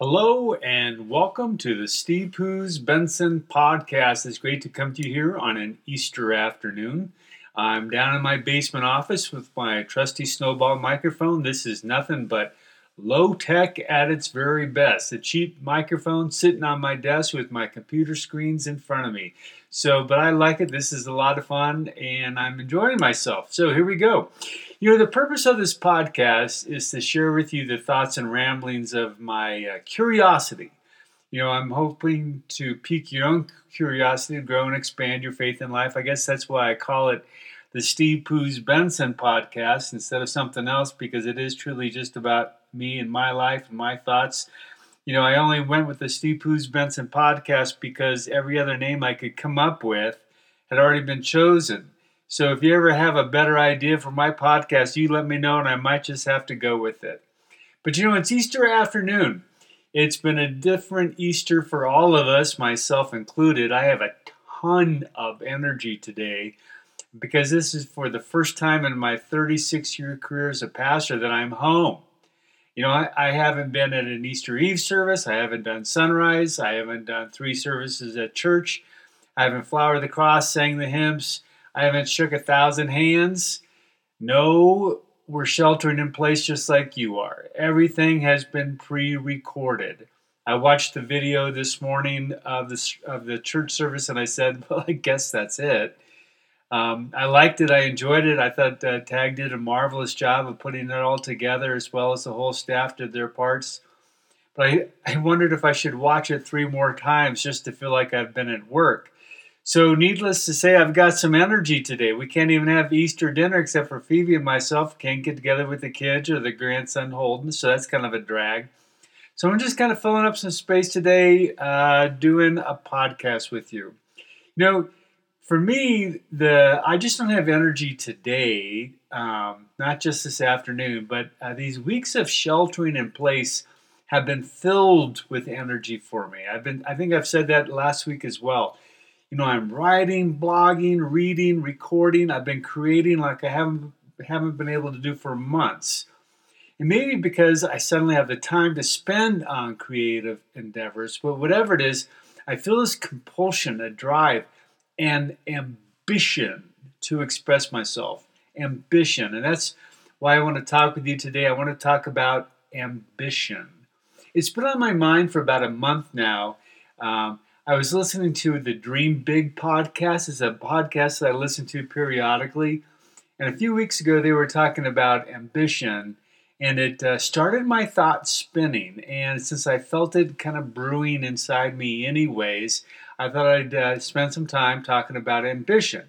Hello and welcome to the Steve Poos Benson podcast. It's great to come to you here on an Easter afternoon. I'm down in my basement office with my trusty snowball microphone. This is nothing but low tech at its very best. A cheap microphone sitting on my desk with my computer screens in front of me. So, but I like it. This is a lot of fun and I'm enjoying myself. So, here we go. You know, the purpose of this podcast is to share with you the thoughts and ramblings of my uh, curiosity. You know, I'm hoping to pique your own curiosity, grow and expand your faith in life. I guess that's why I call it the Steve Poos Benson podcast instead of something else because it is truly just about me and my life and my thoughts. You know, I only went with the Steve Poos Benson podcast because every other name I could come up with had already been chosen. So if you ever have a better idea for my podcast, you let me know and I might just have to go with it. But you know, it's Easter afternoon. It's been a different Easter for all of us, myself included. I have a ton of energy today because this is for the first time in my 36 year career as a pastor that I'm home. You know, I, I, haven't been at an Easter Eve service. I haven't done sunrise. I haven't done three services at church. I haven't flowered the cross, sang the hymns. I haven't shook a thousand hands. No, we're sheltering in place just like you are. Everything has been pre recorded. I watched the video this morning of the, of the church service and I said, well, I guess that's it. Um, I liked it. I enjoyed it. I thought uh, Tag did a marvelous job of putting it all together, as well as the whole staff did their parts. But I, I wondered if I should watch it three more times just to feel like I've been at work. So, needless to say, I've got some energy today. We can't even have Easter dinner except for Phoebe and myself. Can't get together with the kids or the grandson Holden, so that's kind of a drag. So, I'm just kind of filling up some space today, uh, doing a podcast with you. You know, for me, the I just don't have energy today. Um, not just this afternoon, but uh, these weeks of sheltering in place have been filled with energy for me. I've been, I think I've said that last week as well. You know, I'm writing, blogging, reading, recording. I've been creating like I haven't haven't been able to do for months. And maybe because I suddenly have the time to spend on creative endeavors, but whatever it is, I feel this compulsion, a drive and ambition to express myself. Ambition. And that's why I want to talk with you today. I want to talk about ambition. It's been on my mind for about a month now. Um, I was listening to the Dream Big podcast. It's a podcast that I listen to periodically. And a few weeks ago, they were talking about ambition, and it uh, started my thoughts spinning. And since I felt it kind of brewing inside me, anyways, I thought I'd uh, spend some time talking about ambition.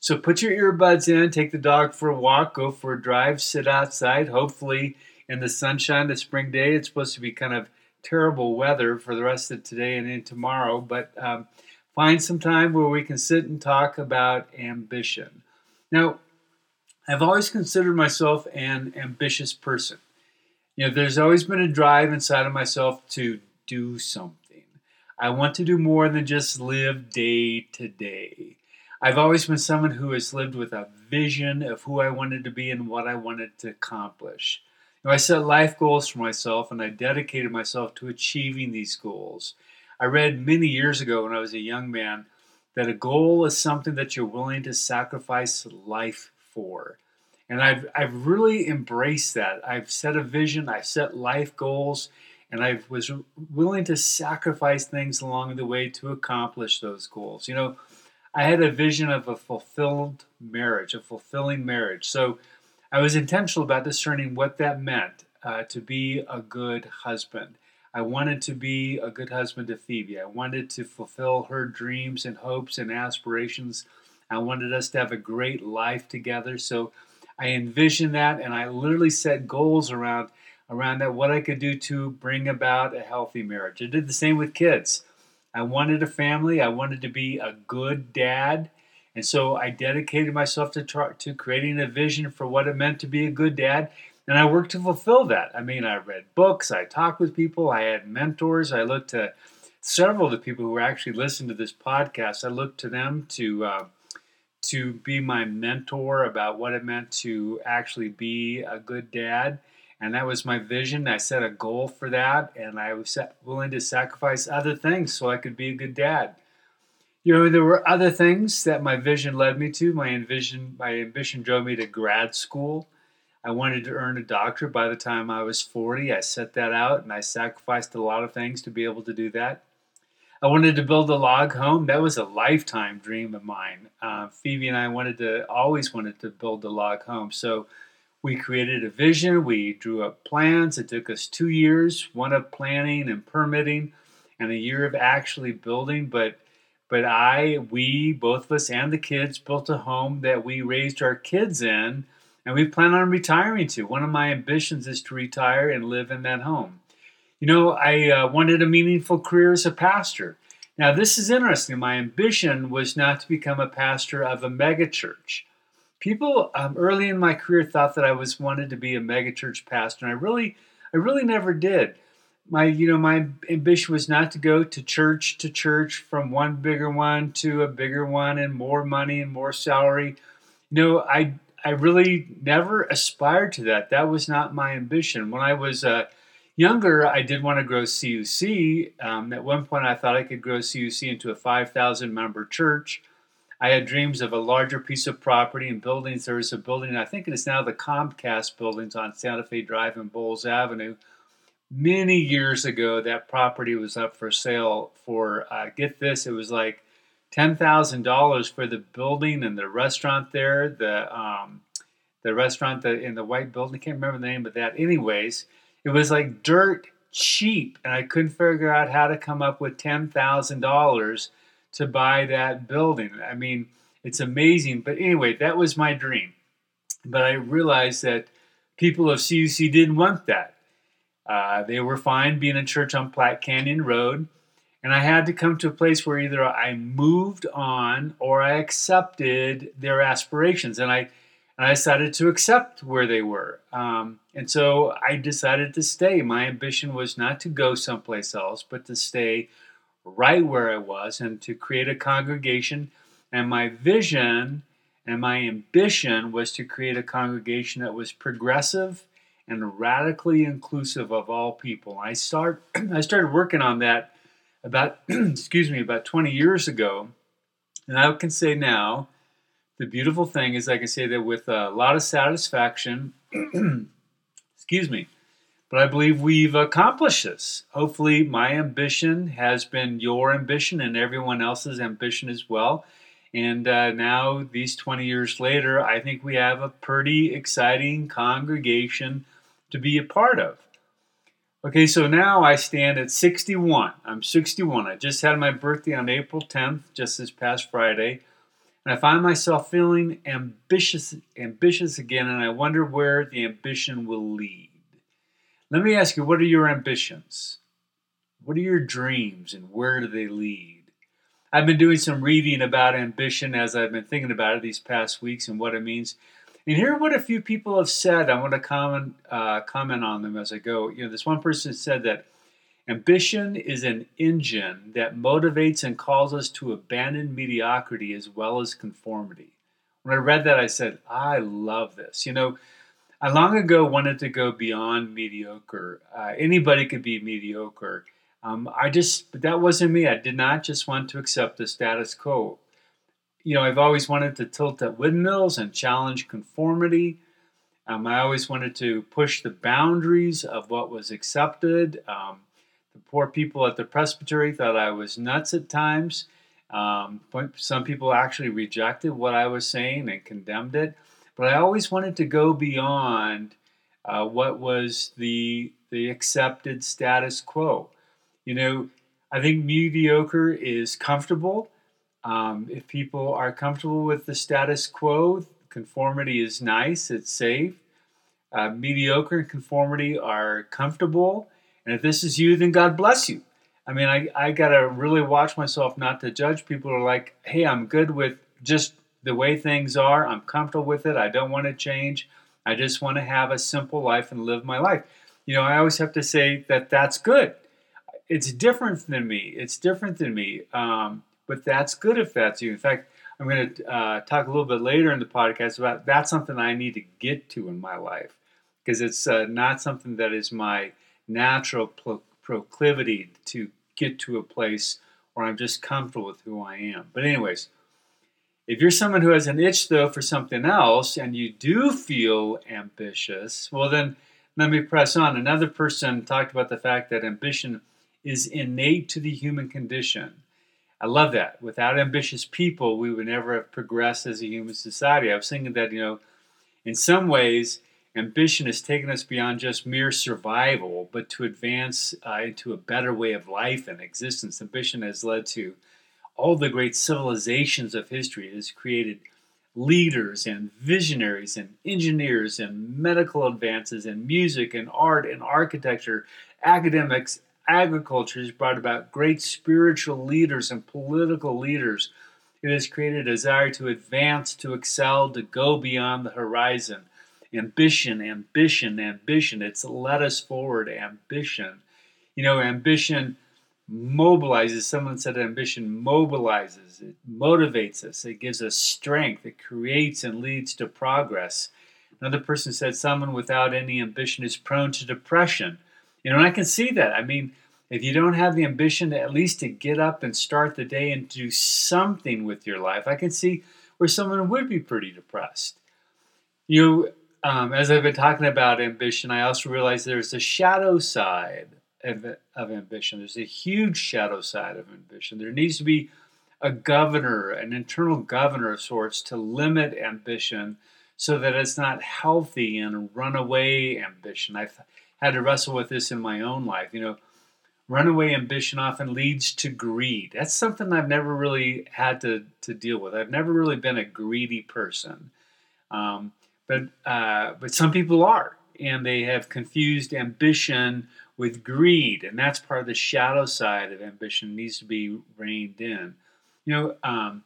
So put your earbuds in, take the dog for a walk, go for a drive, sit outside. Hopefully, in the sunshine, the spring day, it's supposed to be kind of terrible weather for the rest of today and in tomorrow. But um, find some time where we can sit and talk about ambition. Now, I've always considered myself an ambitious person. You know, there's always been a drive inside of myself to do something. I want to do more than just live day to day. I've always been someone who has lived with a vision of who I wanted to be and what I wanted to accomplish. You know, I set life goals for myself and I dedicated myself to achieving these goals. I read many years ago when I was a young man that a goal is something that you're willing to sacrifice life for. And I've, I've really embraced that. I've set a vision, I've set life goals, and I was willing to sacrifice things along the way to accomplish those goals. You know, I had a vision of a fulfilled marriage, a fulfilling marriage. So I was intentional about discerning what that meant uh, to be a good husband. I wanted to be a good husband to Phoebe. I wanted to fulfill her dreams and hopes and aspirations. I wanted us to have a great life together. So I envisioned that and I literally set goals around around that, what I could do to bring about a healthy marriage. I did the same with kids. I wanted a family. I wanted to be a good dad. And so I dedicated myself to, to creating a vision for what it meant to be a good dad. And I worked to fulfill that. I mean, I read books, I talked with people, I had mentors. I looked to several of the people who actually listen to this podcast. I looked to them to uh, to be my mentor about what it meant to actually be a good dad. and that was my vision. I set a goal for that, and I was willing to sacrifice other things so I could be a good dad. You know, there were other things that my vision led me to. My envision, my ambition drove me to grad school. I wanted to earn a doctorate by the time I was 40. I set that out and I sacrificed a lot of things to be able to do that. I wanted to build a log home. That was a lifetime dream of mine. Uh, Phoebe and I wanted to, always wanted to build a log home. So we created a vision, we drew up plans. It took us two years, one of planning and permitting, and a year of actually building. But but I, we, both of us and the kids built a home that we raised our kids in and we plan on retiring to. One of my ambitions is to retire and live in that home. You know, I uh, wanted a meaningful career as a pastor. Now, this is interesting. My ambition was not to become a pastor of a megachurch people um, early in my career thought that I was wanted to be a megachurch pastor, and I really, I really never did. My, you know, my ambition was not to go to church to church from one bigger one to a bigger one and more money and more salary. You know, I, I really never aspired to that. That was not my ambition. When I was uh, younger, I did want to grow CUC. Um, at one point, I thought I could grow CUC into a 5,000 member church. I had dreams of a larger piece of property and buildings. There is a building, I think it is now the Comcast buildings on Santa Fe Drive and Bowles Avenue. Many years ago, that property was up for sale for, uh, get this, it was like $10,000 for the building and the restaurant there, the, um, the restaurant that in the white building. I can't remember the name of that. Anyways, it was like dirt cheap, and I couldn't figure out how to come up with $10,000 to buy that building. I mean, it's amazing. But anyway, that was my dream. But I realized that people of CUC didn't want that. Uh, they were fine being a church on Platte Canyon Road. And I had to come to a place where either I moved on or I accepted their aspirations. And I, I decided to accept where they were. Um, and so I decided to stay. My ambition was not to go someplace else, but to stay right where I was and to create a congregation. And my vision and my ambition was to create a congregation that was progressive and radically inclusive of all people. I start I started working on that about excuse me about 20 years ago. And I can say now the beautiful thing is I can say that with a lot of satisfaction excuse me but I believe we've accomplished this. Hopefully, my ambition has been your ambition and everyone else's ambition as well. And uh, now, these 20 years later, I think we have a pretty exciting congregation to be a part of. Okay, so now I stand at 61. I'm 61. I just had my birthday on April 10th, just this past Friday. And I find myself feeling ambitious, ambitious again, and I wonder where the ambition will lead. Let me ask you, what are your ambitions? What are your dreams and where do they lead? I've been doing some reading about ambition as I've been thinking about it these past weeks and what it means. And here are what a few people have said. I want to comment, uh, comment on them as I go. You know, this one person said that ambition is an engine that motivates and calls us to abandon mediocrity as well as conformity. When I read that, I said, I love this. You know, I long ago wanted to go beyond mediocre. Uh, anybody could be mediocre. Um, I just, but that wasn't me. I did not just want to accept the status quo. You know, I've always wanted to tilt at windmills and challenge conformity. Um, I always wanted to push the boundaries of what was accepted. Um, the poor people at the presbytery thought I was nuts at times. Um, some people actually rejected what I was saying and condemned it but I always wanted to go beyond uh, what was the the accepted status quo. You know, I think mediocre is comfortable. Um, if people are comfortable with the status quo, conformity is nice, it's safe. Uh, mediocre and conformity are comfortable. And if this is you, then God bless you. I mean, I, I got to really watch myself not to judge people who are like, hey, I'm good with just the way things are. I'm comfortable with it. I don't want to change. I just want to have a simple life and live my life. You know, I always have to say that that's good. It's different than me. It's different than me. Um, but that's good if that's you. In fact, I'm going to uh, talk a little bit later in the podcast about that's something I need to get to in my life. because it's uh, not something that is my natural pro- proclivity to get to a place where I'm just comfortable with who I am. But, anyways, if you're someone who has an itch though for something else and you do feel ambitious, well, then let me press on. Another person talked about the fact that ambition is innate to the human condition. I love that. Without ambitious people, we would never have progressed as a human society. I was thinking that, you know, in some ways, ambition has taken us beyond just mere survival, but to advance uh, into a better way of life and existence. Ambition has led to all the great civilizations of history. It has created leaders and visionaries and engineers and medical advances and music and art and architecture, academics, agriculture has brought about great spiritual leaders and political leaders. It has created a desire to advance, to excel, to go beyond the horizon. Ambition, ambition, ambition. It's led us forward, ambition. You know, ambition mobilizes. Someone said ambition mobilizes, it motivates us, it gives us strength, it creates and leads to progress. Another person said someone without any ambition is prone to depression. You know, and I can see that. I mean, if you don't have the ambition to at least to get up and start the day and do something with your life, I can see where someone would be pretty depressed. You, um, as I've been talking about ambition, I also realize there's a shadow side of, of ambition. There's a huge shadow side of ambition. There needs to be a governor, an internal governor of sorts, to limit ambition so that it's not healthy and runaway ambition. I've had to wrestle with this in my own life. You know, runaway ambition often leads to greed. That's something I've never really had to, to deal with. I've never really been a greedy person. Um, but, uh, but some people are, and they have confused ambition with greed, and that's part of the shadow side of ambition needs to be reined in. You know, um,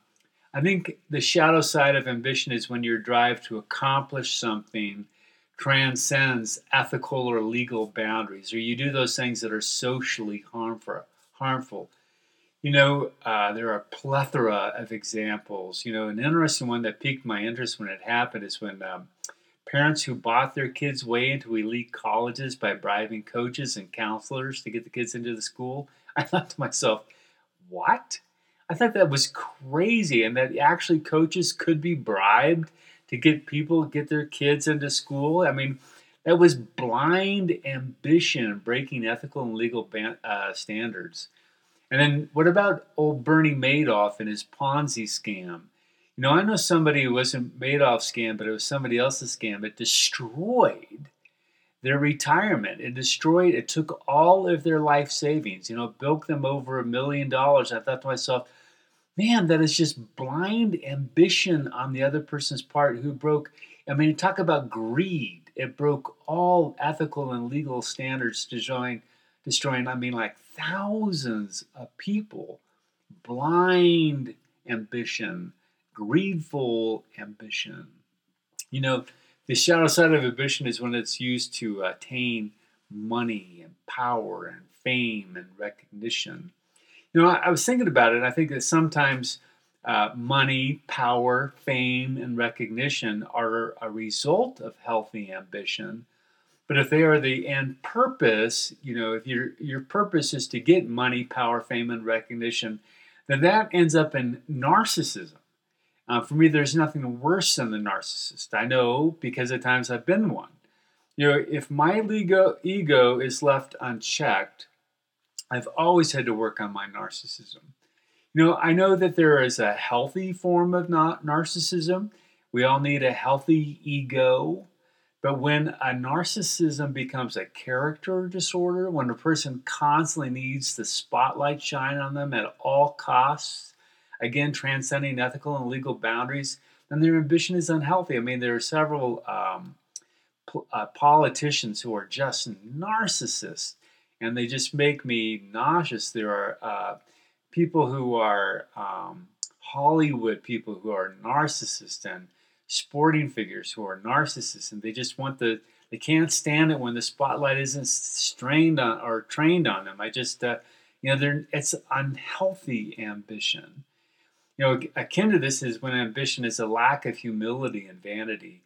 I think the shadow side of ambition is when your drive to accomplish something transcends ethical or legal boundaries, or you do those things that are socially harmful. Harmful. You know, uh, there are a plethora of examples. You know, an interesting one that piqued my interest when it happened is when um, parents who bought their kids' way into elite colleges by bribing coaches and counselors to get the kids into the school. I thought to myself, what? I thought that was crazy, and that actually coaches could be bribed to get people get their kids into school. I mean, that was blind ambition, breaking ethical and legal ban- uh, standards. And then what about old Bernie Madoff and his Ponzi scam? You know, I know somebody who wasn't Madoff's scam, but it was somebody else's scam. It destroyed their retirement. It destroyed, it took all of their life savings, you know, bilked them over a million dollars. I thought to myself, man, that is just blind ambition on the other person's part who broke. I mean, talk about greed. It broke all ethical and legal standards, destroying, destroying. I mean, like thousands of people. Blind ambition, greedful ambition. You know, the shadow side of ambition is when it's used to attain money and power and fame and recognition. You know, I, I was thinking about it. I think that sometimes uh, money, power, fame, and recognition are a result of healthy ambition. But if they are the end purpose, you know, if your your purpose is to get money, power, fame, and recognition, then that ends up in narcissism. Uh, for me, there's nothing worse than the narcissist. I know because at times I've been one. You know, if my ego, ego is left unchecked, I've always had to work on my narcissism. You know, I know that there is a healthy form of not narcissism. We all need a healthy ego. But when a narcissism becomes a character disorder, when a person constantly needs the spotlight shine on them at all costs, again, transcending ethical and legal boundaries, then their ambition is unhealthy. I mean, there are several um, uh, politicians who are just narcissists and they just make me nauseous. There are uh, people who are um, Hollywood people who are narcissists and sporting figures who are narcissists, and they just want the they can't stand it when the spotlight isn't strained on or trained on them. I just uh, you know they're it's unhealthy ambition. You know, akin to this is when ambition is a lack of humility and vanity.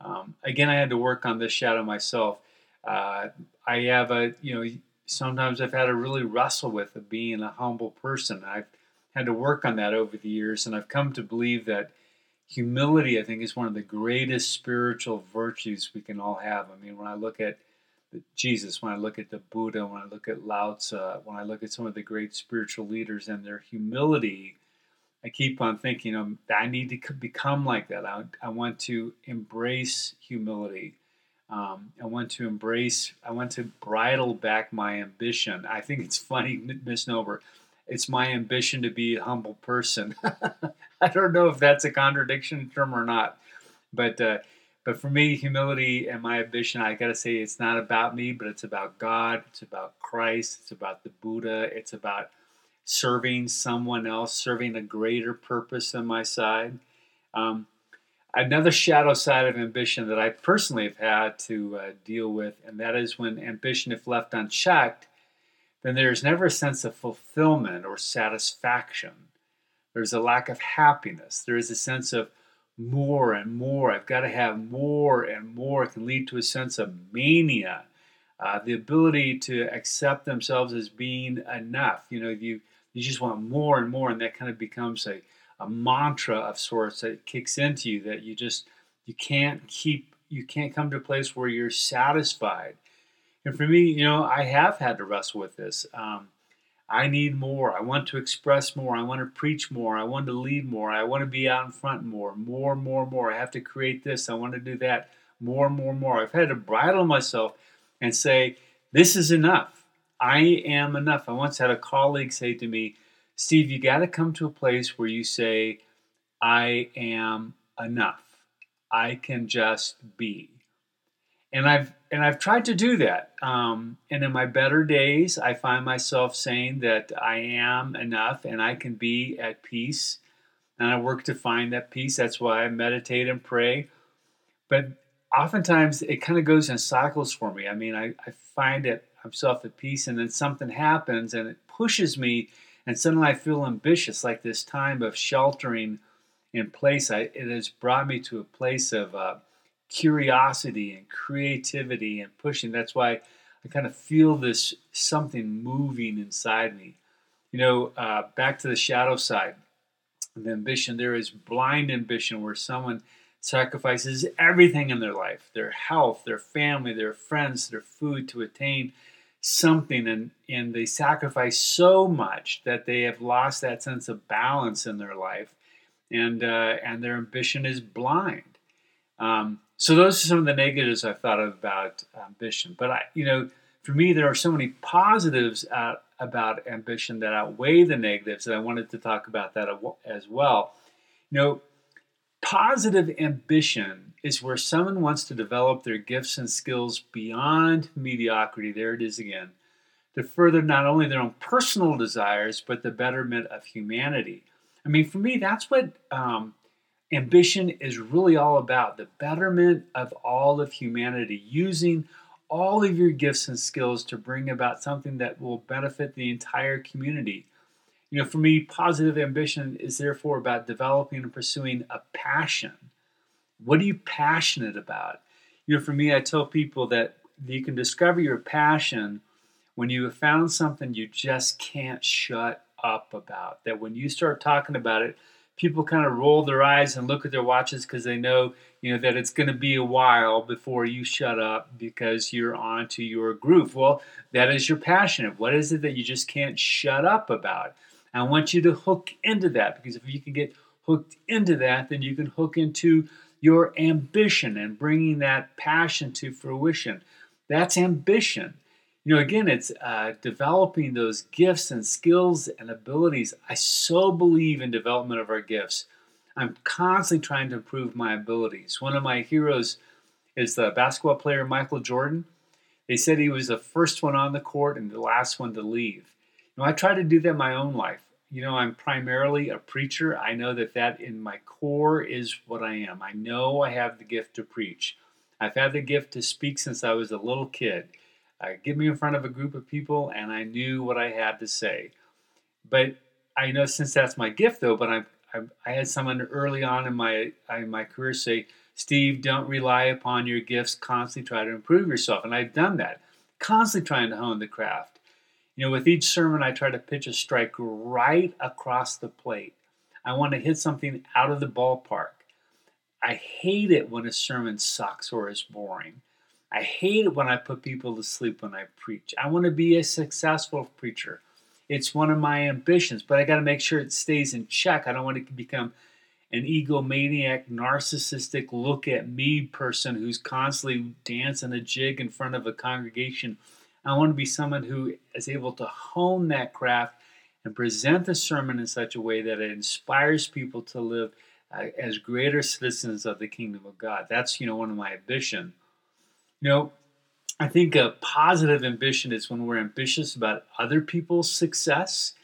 Um, again, I had to work on this shadow myself. Uh, I have a, you know, sometimes I've had to really wrestle with being a humble person. I've had to work on that over the years, and I've come to believe that humility, I think, is one of the greatest spiritual virtues we can all have. I mean, when I look at Jesus, when I look at the Buddha, when I look at Lao Tzu, when I look at some of the great spiritual leaders and their humility, I keep on thinking, um, I need to become like that. I, I want to embrace humility. Um, I want to embrace, I want to bridle back my ambition. I think it's funny misnomer. It's my ambition to be a humble person. I don't know if that's a contradiction term or not, but uh, but for me, humility and my ambition, I got to say, it's not about me, but it's about God. It's about Christ. It's about the Buddha. It's about serving someone else, serving a greater purpose than my side. Um, another shadow side of ambition that I personally have had to uh, deal with, and that is when ambition, if left unchecked, then there's never a sense of fulfillment or satisfaction. There's a lack of happiness. There is a sense of more and more. I've got to have more and more. It can lead to a sense of mania. Uh, the ability to accept themselves as being enough. You know, you you just want more and more, and that kind of becomes a, a mantra of sorts that kicks into you that you just you can't keep you can't come to a place where you're satisfied. And for me, you know, I have had to wrestle with this. Um, I need more. I want to express more. I want to preach more. I want to lead more. I want to be out in front more. More, more, more. I have to create this. I want to do that. More, more, more. I've had to bridle myself and say, this is enough. I am enough. I once had a colleague say to me, Steve, you got to come to a place where you say, I am enough. I can just be and I've and I've tried to do that. Um, and in my better days, I find myself saying that I am enough and I can be at peace. And I work to find that peace. That's why I meditate and pray. But oftentimes it kind of goes in cycles for me. I mean, I, I find it myself at peace, and then something happens and it pushes me, and suddenly I feel ambitious, like this time of sheltering in place. I, it has brought me to a place of uh, curiosity and creativity and pushing. That's why I kind of feel this something moving inside me. You know, uh, back to the shadow side of ambition, there is blind ambition where someone sacrifices everything in their life their health, their family, their friends, their food to attain something and, and they sacrifice so much that they have lost that sense of balance in their life and uh, and their ambition is blind um, so those are some of the negatives I've thought about ambition. But I, you know, for me, there are so many positives uh, about ambition that outweigh the negatives, that I wanted to talk about that as well. You know, positive ambition is where someone wants to develop their gifts and skills beyond mediocrity. There it is again. To further not only their own personal desires, but the betterment of humanity. I mean, for me, that's what um, Ambition is really all about the betterment of all of humanity, using all of your gifts and skills to bring about something that will benefit the entire community. You know, for me, positive ambition is therefore about developing and pursuing a passion. What are you passionate about? You know, for me, I tell people that you can discover your passion when you have found something you just can't shut up about. That when you start talking about it, people kind of roll their eyes and look at their watches because they know you know that it's going to be a while before you shut up because you're on to your groove. Well that is your passion. What is it that you just can't shut up about? I want you to hook into that because if you can get hooked into that then you can hook into your ambition and bringing that passion to fruition. That's ambition you know, again, it's uh, developing those gifts and skills and abilities. I so believe in development of our gifts. I'm constantly trying to improve my abilities. One of my heroes is the basketball player Michael Jordan. They said he was the first one on the court and the last one to leave. You know, I try to do that in my own life. You know, I'm primarily a preacher. I know that that in my core is what I am. I know I have the gift to preach. I've had the gift to speak since I was a little kid. Uh, get me in front of a group of people, and I knew what I had to say. But I know since that's my gift, though. But I, I, I had someone early on in my in my career say, Steve, don't rely upon your gifts. Constantly try to improve yourself. And I've done that, constantly trying to hone the craft. You know, with each sermon, I try to pitch a strike right across the plate. I want to hit something out of the ballpark. I hate it when a sermon sucks or is boring. I hate it when I put people to sleep when I preach. I want to be a successful preacher. It's one of my ambitions, but I got to make sure it stays in check. I don't want to become an egomaniac, narcissistic, look at me person who's constantly dancing a jig in front of a congregation. I want to be someone who is able to hone that craft and present the sermon in such a way that it inspires people to live uh, as greater citizens of the kingdom of God. That's, you know, one of my ambition. You know, I think a positive ambition is when we're ambitious about other people's success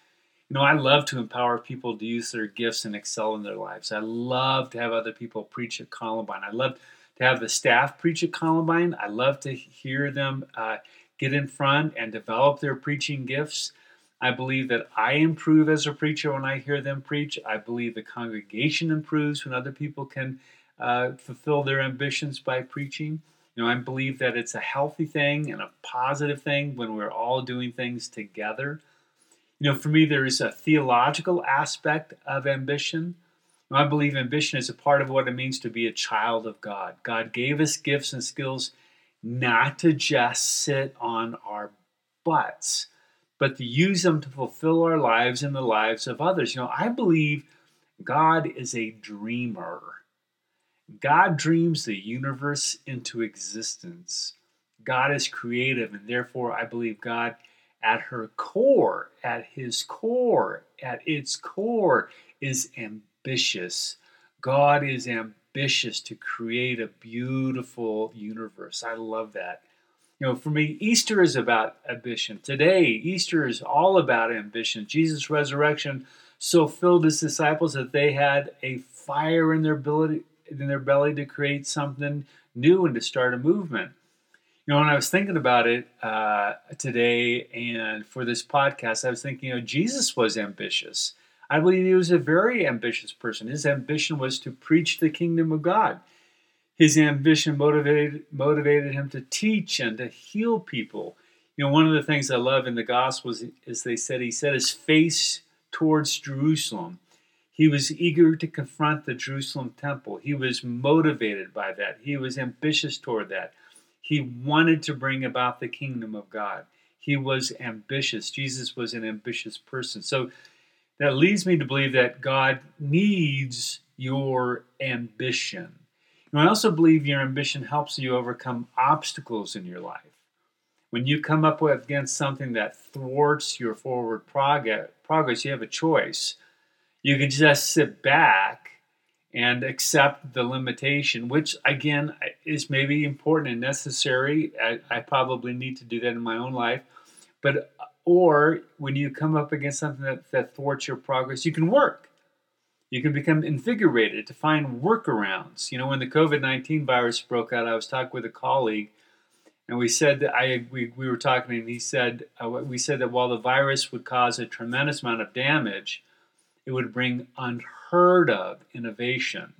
you know, I love to empower people to use their gifts and excel in their lives. I love to have other people preach at Columbine. I love to have the staff preach at Columbine. I love to hear them uh, get in front and develop their preaching gifts. I believe that I improve as a preacher when I hear them preach. I believe the congregation improves when other people can uh, fulfill their ambitions by preaching. You know, I believe that it's a healthy thing and a positive thing when we're all doing things together. You know, for me, there is a theological aspect of ambition. I believe ambition is a part of what it means to be a child of God. God gave us gifts and skills not to just sit on our butts, but to use them to fulfill our lives and the lives of others. You know, I believe God is a dreamer. God dreams the universe into existence. God is creative, and therefore, I believe God at her core, at his core, at its core, is ambitious. God is ambitious to create a beautiful universe. I love that. You know, for me, Easter is about ambition. Today, Easter is all about ambition. Jesus' resurrection so filled his disciples that they had a fire in their ability in their belly to create something new and to start a movement. You know, when I was thinking about it uh, today and for this podcast, I was thinking, you know, Jesus was ambitious. I believe he was a very ambitious person. His ambition was to preach the kingdom of God. His ambition motivated motivated him to teach and to heal people. You know, one of the things I love in the Gospels is they said he set his face towards Jerusalem. He was eager to confront the Jerusalem temple. He was motivated by that. He was ambitious toward that. He wanted to bring about the kingdom of God. He was ambitious. Jesus was an ambitious person. So that leads me to believe that God needs your ambition. And I also believe your ambition helps you overcome obstacles in your life. When you come up against something that thwarts your forward progress, you have a choice. You can just sit back and accept the limitation, which again is maybe important and necessary. I, I, probably need to do that in my own life. But, or when you come up against something that, that thwarts your progress, you can work. You can become invigorated to find workarounds. You know, when the COVID 19 virus broke out, I was talking with a colleague. And we said that I we, we were talking, and he said uh, we said that while the virus would cause a tremendous amount of damage, it would bring unheard of innovation.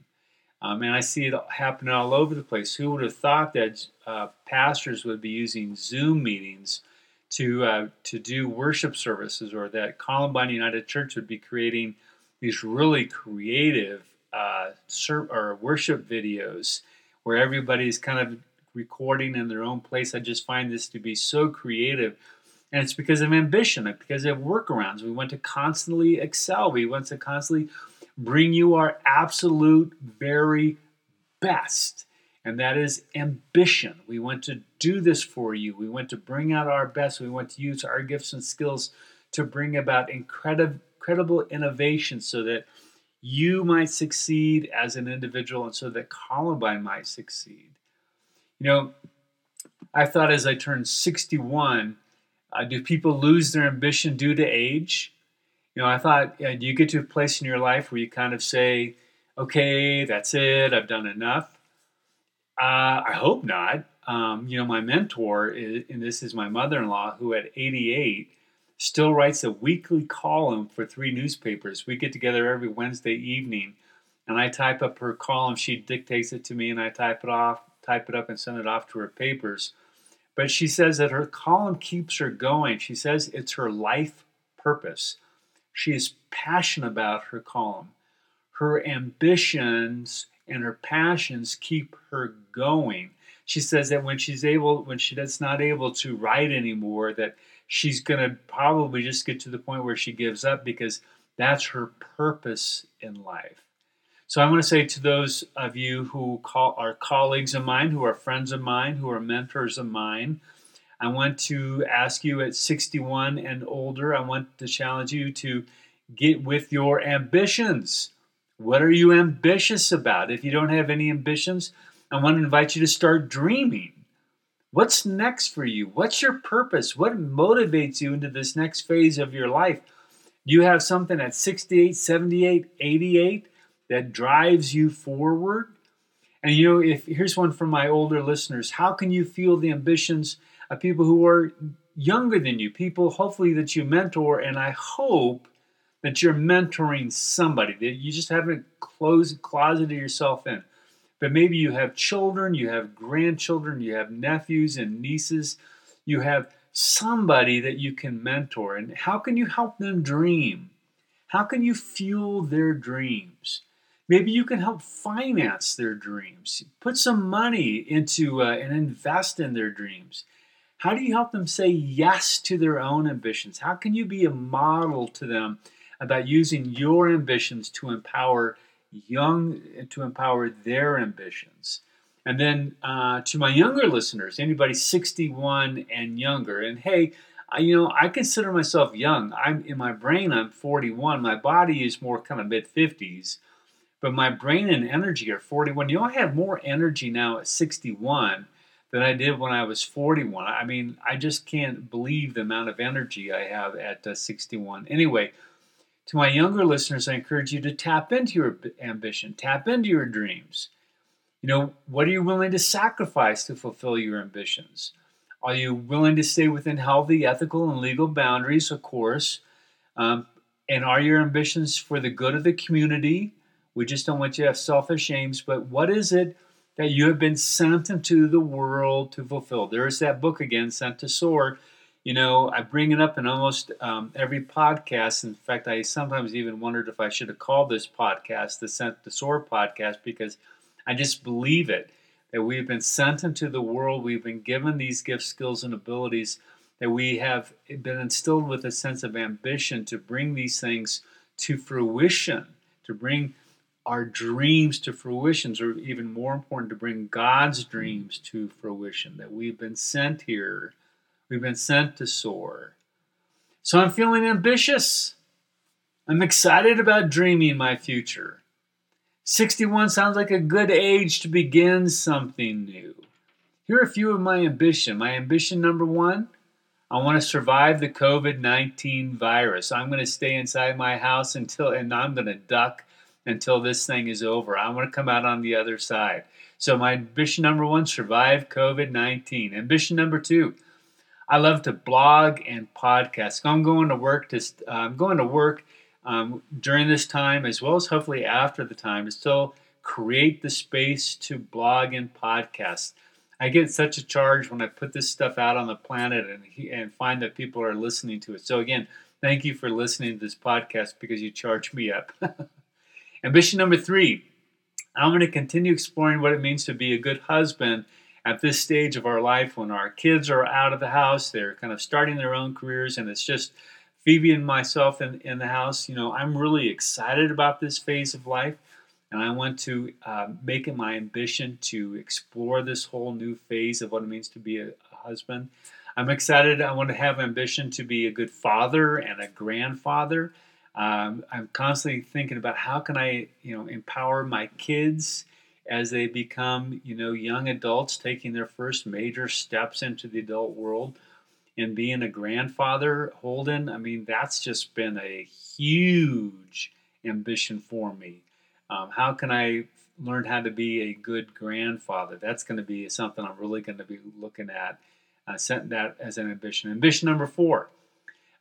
Um, and I see it happening all over the place. Who would have thought that uh, pastors would be using Zoom meetings to uh, to do worship services, or that Columbine United Church would be creating these really creative uh, ser- or worship videos where everybody's kind of recording in their own place. I just find this to be so creative and it's because of ambition, because of workarounds. We want to constantly excel. We want to constantly bring you our absolute very best. And that is ambition. We want to do this for you. We want to bring out our best. We want to use our gifts and skills to bring about incredible, incredible innovation so that you might succeed as an individual and so that Columbine might succeed. You know, I thought as I turned 61, uh, do people lose their ambition due to age? You know, I thought, do you get to a place in your life where you kind of say, okay, that's it, I've done enough? Uh, I hope not. Um, you know, my mentor, is, and this is my mother in law, who at 88 still writes a weekly column for three newspapers. We get together every Wednesday evening and I type up her column. She dictates it to me, and I type it off, type it up, and send it off to her papers. But she says that her column keeps her going. She says it's her life purpose. She is passionate about her column. Her ambitions and her passions keep her going. She says that when she's able, when she's not able to write anymore, that she's going to probably just get to the point where she gives up because that's her purpose in life. So I want to say to those of you who call, are colleagues of mine, who are friends of mine, who are mentors of mine, I want to ask you at 61 and older, I want to challenge you to get with your ambitions. What are you ambitious about? If you don't have any ambitions, I want to invite you to start dreaming. What's next for you? What's your purpose? What motivates you into this next phase of your life? Do you have something at 68, 78, 88 that drives you forward? And you know, if here's one from my older listeners, how can you feel the ambitions of people who are younger than you, people hopefully that you mentor, and I hope that you're mentoring somebody that you just haven't closed closeted yourself in. But maybe you have children, you have grandchildren, you have nephews and nieces, you have somebody that you can mentor. And how can you help them dream? How can you fuel their dreams? Maybe you can help finance their dreams. Put some money into uh, and invest in their dreams. How do you help them say yes to their own ambitions? How can you be a model to them about using your ambitions to empower young, to empower their ambitions? And then uh, to my younger listeners, anybody 61 and younger, and hey, I, you know, I consider myself young. I'm in my brain. I'm 41. My body is more kind of mid 50s, but my brain and energy are 41. You know, I have more energy now at 61 than I did when I was 41. I mean, I just can't believe the amount of energy I have at uh, 61. Anyway, to my younger listeners, I encourage you to tap into your ambition, tap into your dreams. You know, what are you willing to sacrifice to fulfill your ambitions? Are you willing to stay within healthy, ethical, and legal boundaries, of course? Um, and are your ambitions for the good of the community? We just don't want you to have selfish aims, but what is it that you have been sent into the world to fulfill. There's that book again, Sent to Soar. You know, I bring it up in almost um, every podcast. In fact, I sometimes even wondered if I should have called this podcast the Sent to Soar podcast because I just believe it that we've been sent into the world. We've been given these gifts, skills, and abilities that we have been instilled with a sense of ambition to bring these things to fruition, to bring our dreams to fruition, or even more important, to bring God's dreams to fruition. That we've been sent here, we've been sent to soar. So I'm feeling ambitious. I'm excited about dreaming my future. 61 sounds like a good age to begin something new. Here are a few of my ambition. My ambition number one I want to survive the COVID 19 virus. I'm going to stay inside my house until, and I'm going to duck until this thing is over. I want to come out on the other side. So, my ambition number one survive COVID 19. Ambition number two I love to blog and podcast. I'm going to work to, uh, I'm going to work um, during this time as well as hopefully after the time to still create the space to blog and podcast. I get such a charge when I put this stuff out on the planet and, and find that people are listening to it. So, again, thank you for listening to this podcast because you charge me up. Ambition number three I'm going to continue exploring what it means to be a good husband at this stage of our life when our kids are out of the house, they're kind of starting their own careers, and it's just Phoebe and myself in, in the house. You know, I'm really excited about this phase of life, and I want to uh, make it my ambition to explore this whole new phase of what it means to be a, a husband. I'm excited. I want to have ambition to be a good father and a grandfather. Um, I'm constantly thinking about how can I, you know, empower my kids as they become, you know, young adults taking their first major steps into the adult world. And being a grandfather, Holden, I mean, that's just been a huge ambition for me. Um, how can I learn how to be a good grandfather? That's going to be something I'm really going to be looking at. Uh, set that as an ambition. Ambition number four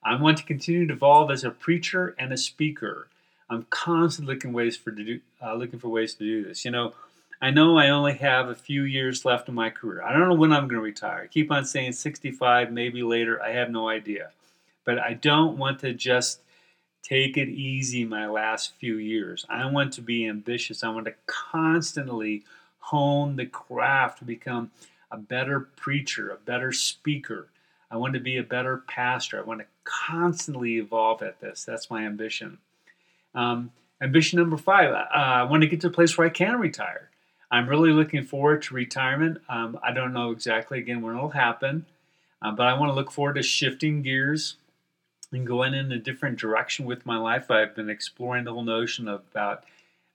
I want to continue to evolve as a preacher and a speaker. I'm constantly looking ways for to do, uh, looking for ways to do this. You know, I know I only have a few years left in my career. I don't know when I'm going to retire. I keep on saying 65, maybe later. I have no idea. But I don't want to just take it easy my last few years. I want to be ambitious. I want to constantly hone the craft to become a better preacher, a better speaker. I want to be a better pastor. I want to constantly evolve at this. That's my ambition. Um, ambition number five, uh, I want to get to a place where I can retire. I'm really looking forward to retirement. Um, I don't know exactly, again, when it'll happen, uh, but I want to look forward to shifting gears and going in a different direction with my life. I've been exploring the whole notion of about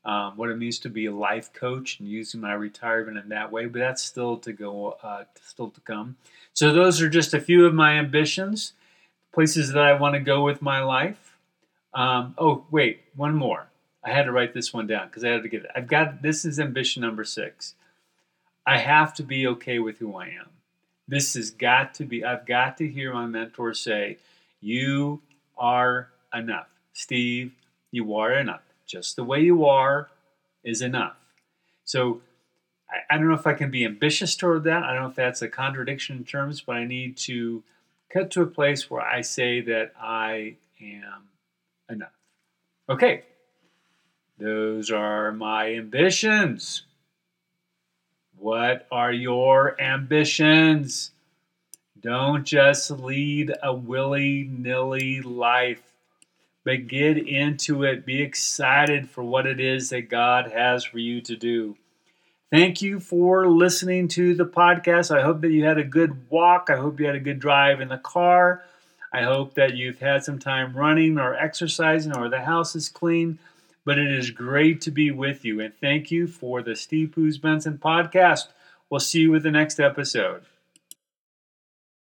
um, what it means to be a life coach and using my retirement in that way, but that's still to go, uh, still to come. So those are just a few of my ambitions, places that I want to go with my life. Um, oh, wait, one more. I had to write this one down because I had to get it. I've got this is ambition number six. I have to be okay with who I am. This has got to be, I've got to hear my mentor say, You are enough. Steve, you are enough. Just the way you are is enough. So I, I don't know if I can be ambitious toward that. I don't know if that's a contradiction in terms, but I need to cut to a place where I say that I am enough. Okay, those are my ambitions. What are your ambitions? Don't just lead a willy nilly life, but get into it. Be excited for what it is that God has for you to do. Thank you for listening to the podcast. I hope that you had a good walk. I hope you had a good drive in the car. I hope that you've had some time running or exercising or the house is clean but it is great to be with you. And thank you for the Steve Poos Benson podcast. We'll see you with the next episode.